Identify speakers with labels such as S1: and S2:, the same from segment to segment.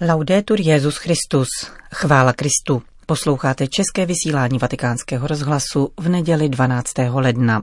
S1: Laudetur Jezus Christus. Chvála Kristu. Posloucháte české vysílání Vatikánského rozhlasu v neděli 12. ledna.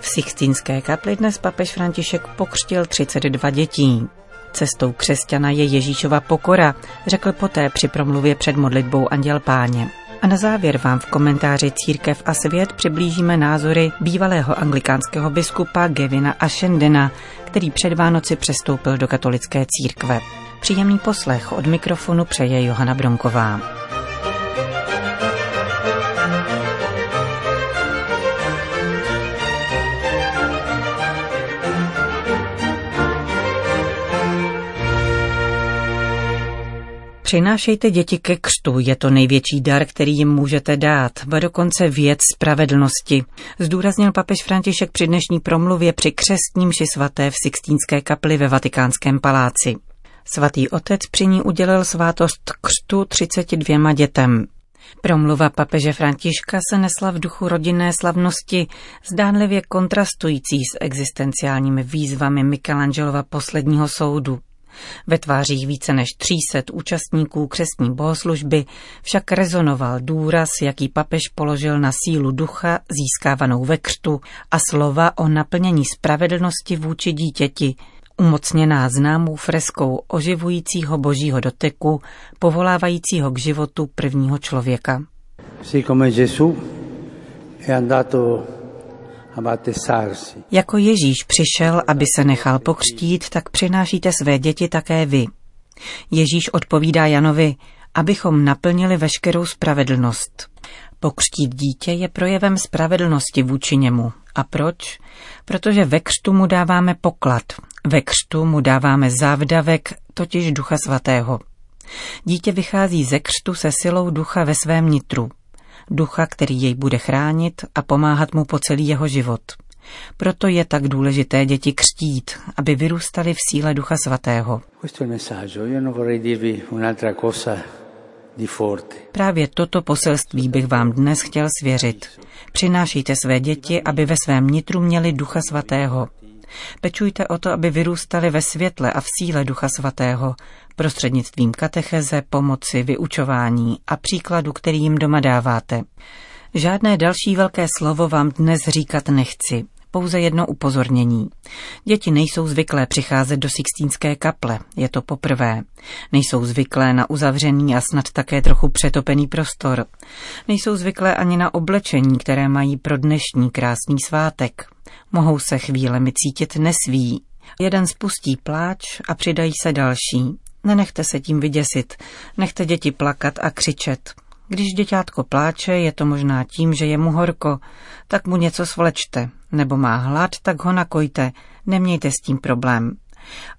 S1: V Sixtínské kapli dnes papež František pokřtil 32 dětí. Cestou křesťana je Ježíšova pokora, řekl poté při promluvě před modlitbou Anděl Páně. A na závěr vám v komentáři Církev a svět přiblížíme názory bývalého anglikánského biskupa Gevina Ashendena, který před Vánoci přestoupil do katolické církve. Příjemný poslech od mikrofonu přeje Johana Bronková. Přinášejte děti ke křtu, je to největší dar, který jim můžete dát, ba dokonce věc spravedlnosti, zdůraznil papež František při dnešní promluvě při křestním ši svaté v Sixtínské kapli ve Vatikánském paláci. Svatý otec při ní udělil svátost křtu 32 dětem. Promluva papeže Františka se nesla v duchu rodinné slavnosti, zdánlivě kontrastující s existenciálními výzvami Michelangelova posledního soudu. Ve tvářích více než 300 účastníků křestní bohoslužby však rezonoval důraz, jaký papež položil na sílu ducha získávanou ve křtu a slova o naplnění spravedlnosti vůči dítěti, umocněná známou freskou oživujícího božího doteku, povolávajícího k životu prvního člověka.
S2: Sí, come Gesù andato
S1: jako Ježíš přišel, aby se nechal pokřtít, tak přinášíte své děti také vy. Ježíš odpovídá Janovi, abychom naplnili veškerou spravedlnost. Pokřtít dítě je projevem spravedlnosti vůči němu. A proč? Protože ve křtu mu dáváme poklad, ve křtu mu dáváme závdavek, totiž Ducha Svatého. Dítě vychází ze křtu se silou ducha ve svém nitru ducha, který jej bude chránit a pomáhat mu po celý jeho život. Proto je tak důležité děti křtít, aby vyrůstali v síle Ducha Svatého. Právě toto poselství bych vám dnes chtěl svěřit. Přinášejte své děti, aby ve svém nitru měli Ducha Svatého. Pečujte o to, aby vyrůstali ve světle a v síle Ducha Svatého, prostřednictvím katecheze, pomoci, vyučování a příkladu, který jim doma dáváte. Žádné další velké slovo vám dnes říkat nechci, pouze jedno upozornění. Děti nejsou zvyklé přicházet do Sixtínské kaple, je to poprvé. Nejsou zvyklé na uzavřený a snad také trochu přetopený prostor. Nejsou zvyklé ani na oblečení, které mají pro dnešní krásný svátek. Mohou se chvílemi cítit nesví. Jeden spustí pláč a přidají se další. Nenechte se tím vyděsit, nechte děti plakat a křičet. Když děťátko pláče, je to možná tím, že je mu horko, tak mu něco svlečte, nebo má hlad, tak ho nakojte, nemějte s tím problém.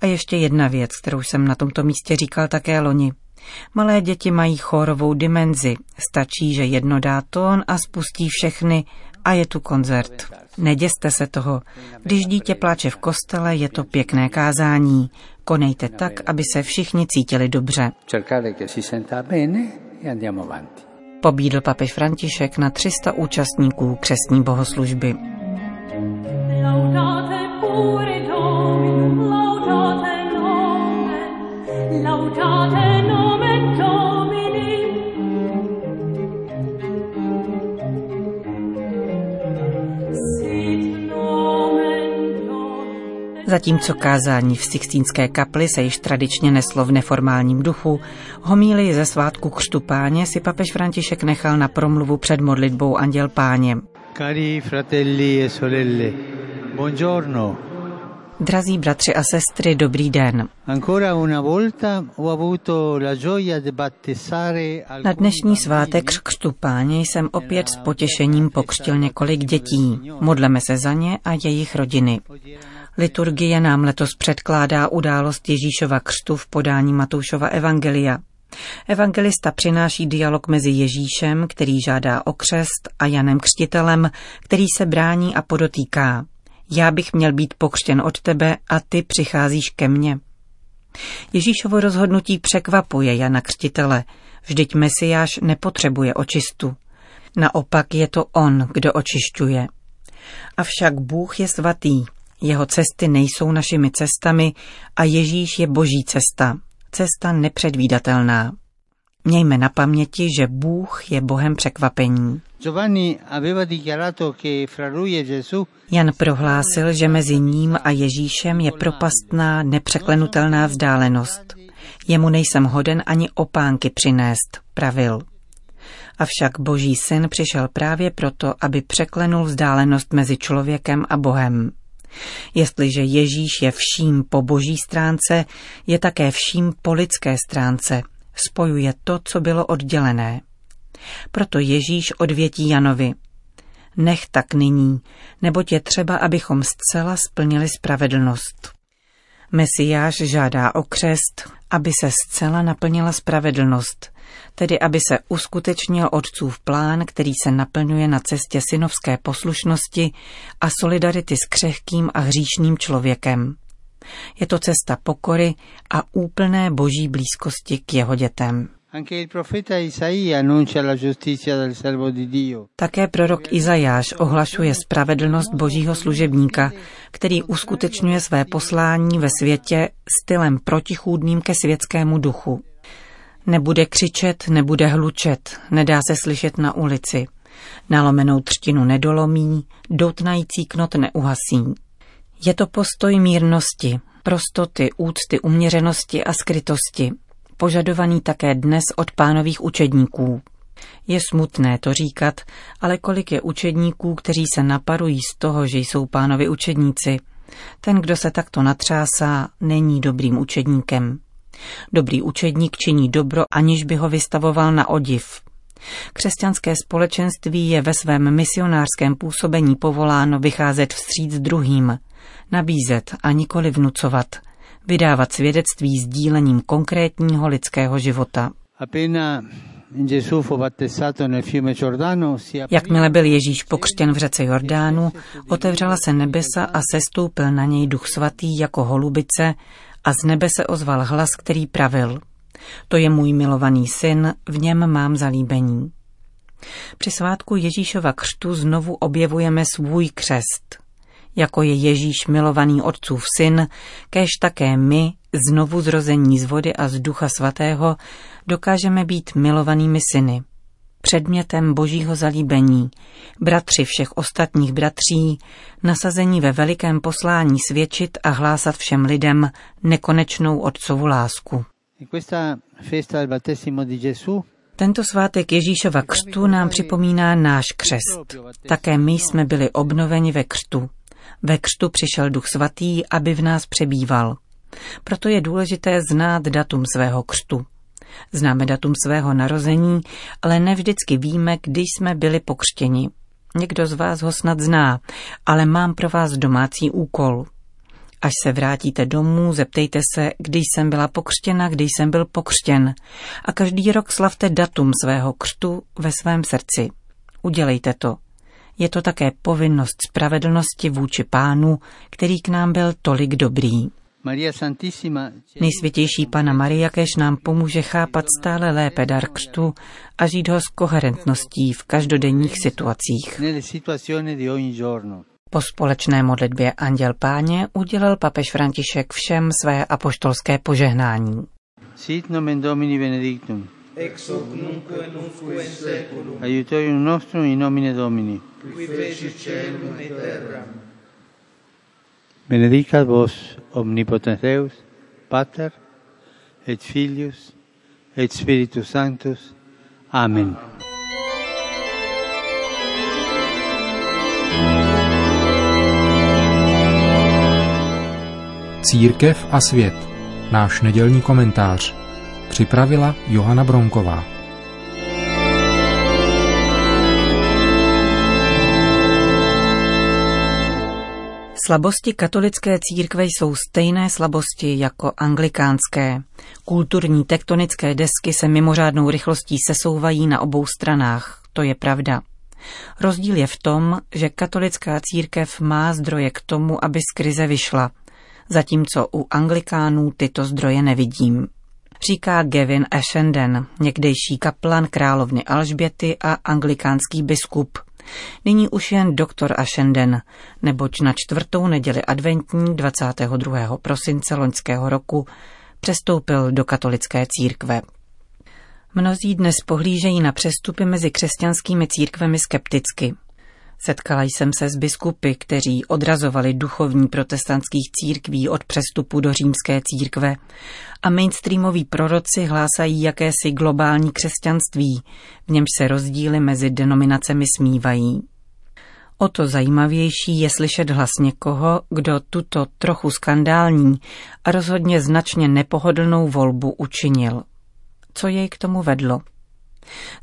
S1: A ještě jedna věc, kterou jsem na tomto místě říkal také loni. Malé děti mají chórovou dimenzi, stačí, že jedno dá tón a spustí všechny a je tu koncert. Neděste se toho. Když dítě pláče v kostele, je to pěkné kázání. Konejte tak, aby se všichni cítili dobře. Pobídl papež František na 300 účastníků křestní bohoslužby. Laudate Zatímco kázání v Sixtínské kapli se již tradičně neslo v neformálním duchu, homíli ze svátku křtu páně si papež František nechal na promluvu před modlitbou Anděl páně. Cari fratelli e sorelle, buongiorno. Drazí bratři a sestry, dobrý den. Na dnešní svátek křtu páně jsem opět s potěšením pokřtil několik dětí. Modleme se za ně a jejich rodiny. Liturgie nám letos předkládá událost Ježíšova křtu v podání Matoušova Evangelia. Evangelista přináší dialog mezi Ježíšem, který žádá o křest, a Janem Křtitelem, který se brání a podotýká. Já bych měl být pokřtěn od tebe a ty přicházíš ke mně. Ježíšovo rozhodnutí překvapuje Jana Křtitele. Vždyť Mesiáš nepotřebuje očistu. Naopak je to On, kdo očišťuje. Avšak Bůh je svatý, jeho cesty nejsou našimi cestami a Ježíš je boží cesta, cesta nepředvídatelná. Mějme na paměti, že Bůh je Bohem překvapení. Jan prohlásil, že mezi ním a Ježíšem je propastná, nepřeklenutelná vzdálenost. Jemu nejsem hoden ani opánky přinést, pravil. Avšak Boží syn přišel právě proto, aby překlenul vzdálenost mezi člověkem a Bohem. Jestliže Ježíš je vším po boží stránce, je také vším po lidské stránce. Spojuje to, co bylo oddělené. Proto Ježíš odvětí Janovi. Nech tak nyní, neboť je třeba, abychom zcela splnili spravedlnost. Mesiáš žádá o křest, aby se zcela naplnila spravedlnost, tedy aby se uskutečnil otcův plán, který se naplňuje na cestě synovské poslušnosti a solidarity s křehkým a hříšným člověkem. Je to cesta pokory a úplné boží blízkosti k jeho dětem. Také prorok Izajáš ohlašuje spravedlnost božího služebníka, který uskutečňuje své poslání ve světě stylem protichůdným ke světskému duchu. Nebude křičet, nebude hlučet, nedá se slyšet na ulici. Nalomenou třtinu nedolomí, doutnající knot neuhasí. Je to postoj mírnosti, prostoty, úcty, uměřenosti a skrytosti, požadovaný také dnes od pánových učedníků. Je smutné to říkat, ale kolik je učedníků, kteří se naparují z toho, že jsou pánovi učedníci. Ten, kdo se takto natřásá, není dobrým učedníkem. Dobrý učedník činí dobro, aniž by ho vystavoval na odiv. Křesťanské společenství je ve svém misionářském působení povoláno vycházet vstříc druhým, nabízet a nikoli vnucovat, vydávat svědectví sdílením konkrétního lidského života. Jakmile byl Ježíš pokřtěn v řece Jordánu, otevřela se nebesa a sestoupil na něj duch svatý jako holubice a z nebe se ozval hlas, který pravil. To je můj milovaný syn, v něm mám zalíbení. Při svátku Ježíšova křtu znovu objevujeme svůj křest. Jako je Ježíš milovaný otcův syn, kež také my, znovu zrození z vody a z ducha svatého, dokážeme být milovanými syny. Předmětem božího zalíbení, bratři všech ostatních bratří, nasazení ve velikém poslání svědčit a hlásat všem lidem nekonečnou otcovu lásku. Tento svátek Ježíšova křtu nám připomíná náš křest. Také my jsme byli obnoveni ve křtu. Ve křtu přišel Duch Svatý, aby v nás přebýval. Proto je důležité znát datum svého křtu. Známe datum svého narození, ale nevždycky víme, kdy jsme byli pokřtěni. Někdo z vás ho snad zná, ale mám pro vás domácí úkol. Až se vrátíte domů, zeptejte se, kdy jsem byla pokřtěna, kdy jsem byl pokřtěn. A každý rok slavte datum svého křtu ve svém srdci. Udělejte to. Je to také povinnost spravedlnosti vůči pánu, který k nám byl tolik dobrý. Nejsvětější Pana Maria kež nám pomůže chápat stále lépe dar křtu a žít ho s koherentností v každodenních situacích. Po společné modlitbě Anděl Páně udělal papež František všem své apoštolské požehnání. Sit nomen Domini benedictum. Ex hoc nunc et nunc seculum. Aiutorium nostrum in nomine Domini. Qui feci celum et terra. Benedicat vos omnipotens Deus, Pater, et Filius, et Spiritus Sanctus. Amen.
S3: Církev a svět. Náš nedělní komentář. Připravila Johana Bronková.
S1: Slabosti katolické církve jsou stejné slabosti jako anglikánské. Kulturní tektonické desky se mimořádnou rychlostí sesouvají na obou stranách, to je pravda. Rozdíl je v tom, že katolická církev má zdroje k tomu, aby z krize vyšla, zatímco u anglikánů tyto zdroje nevidím. říká Gavin Ashenden, někdejší kaplan královny Alžběty a anglikánský biskup. Nyní už jen doktor Ashenden, neboť na čtvrtou neděli adventní 22. prosince loňského roku přestoupil do katolické církve. Mnozí dnes pohlížejí na přestupy mezi křesťanskými církvemi skepticky. Setkala jsem se s biskupy, kteří odrazovali duchovní protestantských církví od přestupu do římské církve a mainstreamoví proroci hlásají jakési globální křesťanství, v němž se rozdíly mezi denominacemi smívají. O to zajímavější je slyšet hlas někoho, kdo tuto trochu skandální a rozhodně značně nepohodlnou volbu učinil. Co jej k tomu vedlo?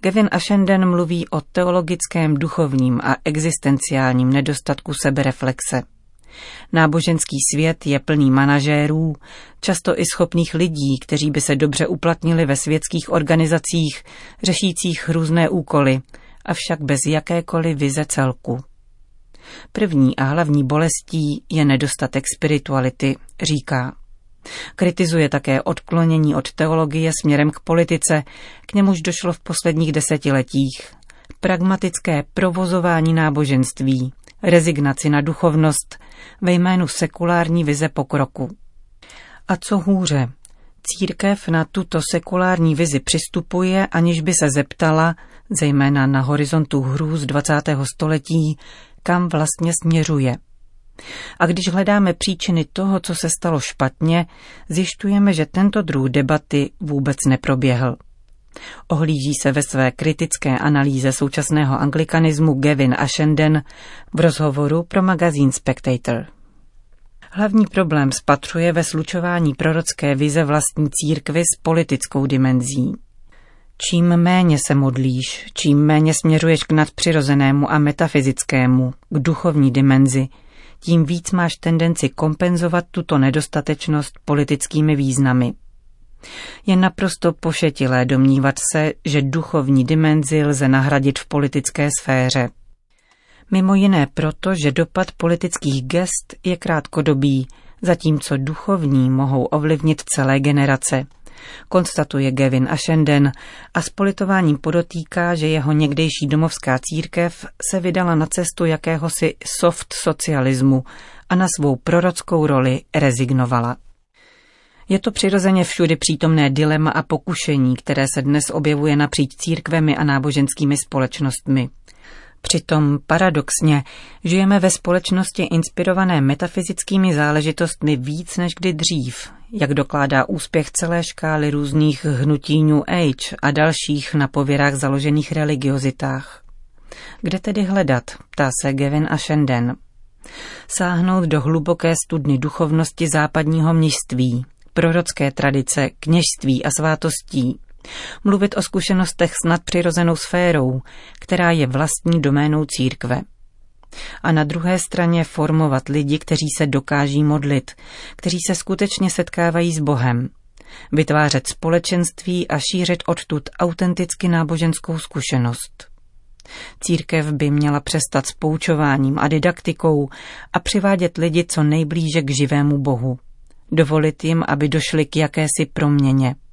S1: Gavin Ashenden mluví o teologickém, duchovním a existenciálním nedostatku sebereflexe. Náboženský svět je plný manažérů, často i schopných lidí, kteří by se dobře uplatnili ve světských organizacích, řešících různé úkoly, avšak bez jakékoliv vize celku. První a hlavní bolestí je nedostatek spirituality, říká. Kritizuje také odklonění od teologie směrem k politice, k němuž došlo v posledních desetiletích. Pragmatické provozování náboženství, rezignaci na duchovnost ve jménu sekulární vize pokroku. A co hůře, církev na tuto sekulární vizi přistupuje, aniž by se zeptala, zejména na horizontu hrůz 20. století, kam vlastně směřuje – a když hledáme příčiny toho, co se stalo špatně, zjišťujeme, že tento druh debaty vůbec neproběhl. Ohlíží se ve své kritické analýze současného anglikanismu Gavin Ashenden v rozhovoru pro magazín Spectator. Hlavní problém spatřuje ve slučování prorocké vize vlastní církvy s politickou dimenzí. Čím méně se modlíš, čím méně směřuješ k nadpřirozenému a metafyzickému, k duchovní dimenzi, tím víc máš tendenci kompenzovat tuto nedostatečnost politickými významy. Je naprosto pošetilé domnívat se, že duchovní dimenzi lze nahradit v politické sféře. Mimo jiné proto, že dopad politických gest je krátkodobý, zatímco duchovní mohou ovlivnit celé generace – konstatuje Gavin Ashenden a s politováním podotýká, že jeho někdejší domovská církev se vydala na cestu jakéhosi soft socialismu a na svou prorockou roli rezignovala. Je to přirozeně všudy přítomné dilema a pokušení, které se dnes objevuje napříč církvemi a náboženskými společnostmi. Přitom paradoxně žijeme ve společnosti inspirované metafyzickými záležitostmi víc než kdy dřív, jak dokládá úspěch celé škály různých hnutí New Age a dalších na pověrách založených religiozitách. Kde tedy hledat, ptá se Gavin a Shenden. Sáhnout do hluboké studny duchovnosti západního mnižství, prorocké tradice, kněžství a svátostí, mluvit o zkušenostech s nadpřirozenou sférou, která je vlastní doménou církve. A na druhé straně formovat lidi, kteří se dokáží modlit, kteří se skutečně setkávají s Bohem, vytvářet společenství a šířit odtud autenticky náboženskou zkušenost. Církev by měla přestat s poučováním a didaktikou a přivádět lidi co nejblíže k živému Bohu. Dovolit jim, aby došli k jakési proměně –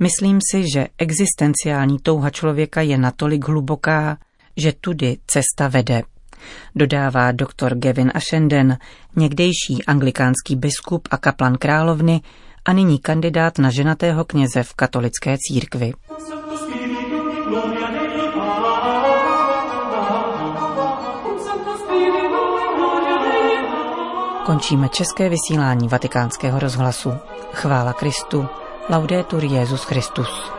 S1: Myslím si, že existenciální touha člověka je natolik hluboká, že tudy cesta vede. Dodává doktor Gavin Ashenden, někdejší anglikánský biskup a kaplan královny a nyní kandidát na ženatého kněze v katolické církvi. Končíme české vysílání vatikánského rozhlasu. Chvála Kristu. Laudetur Jezus Christus.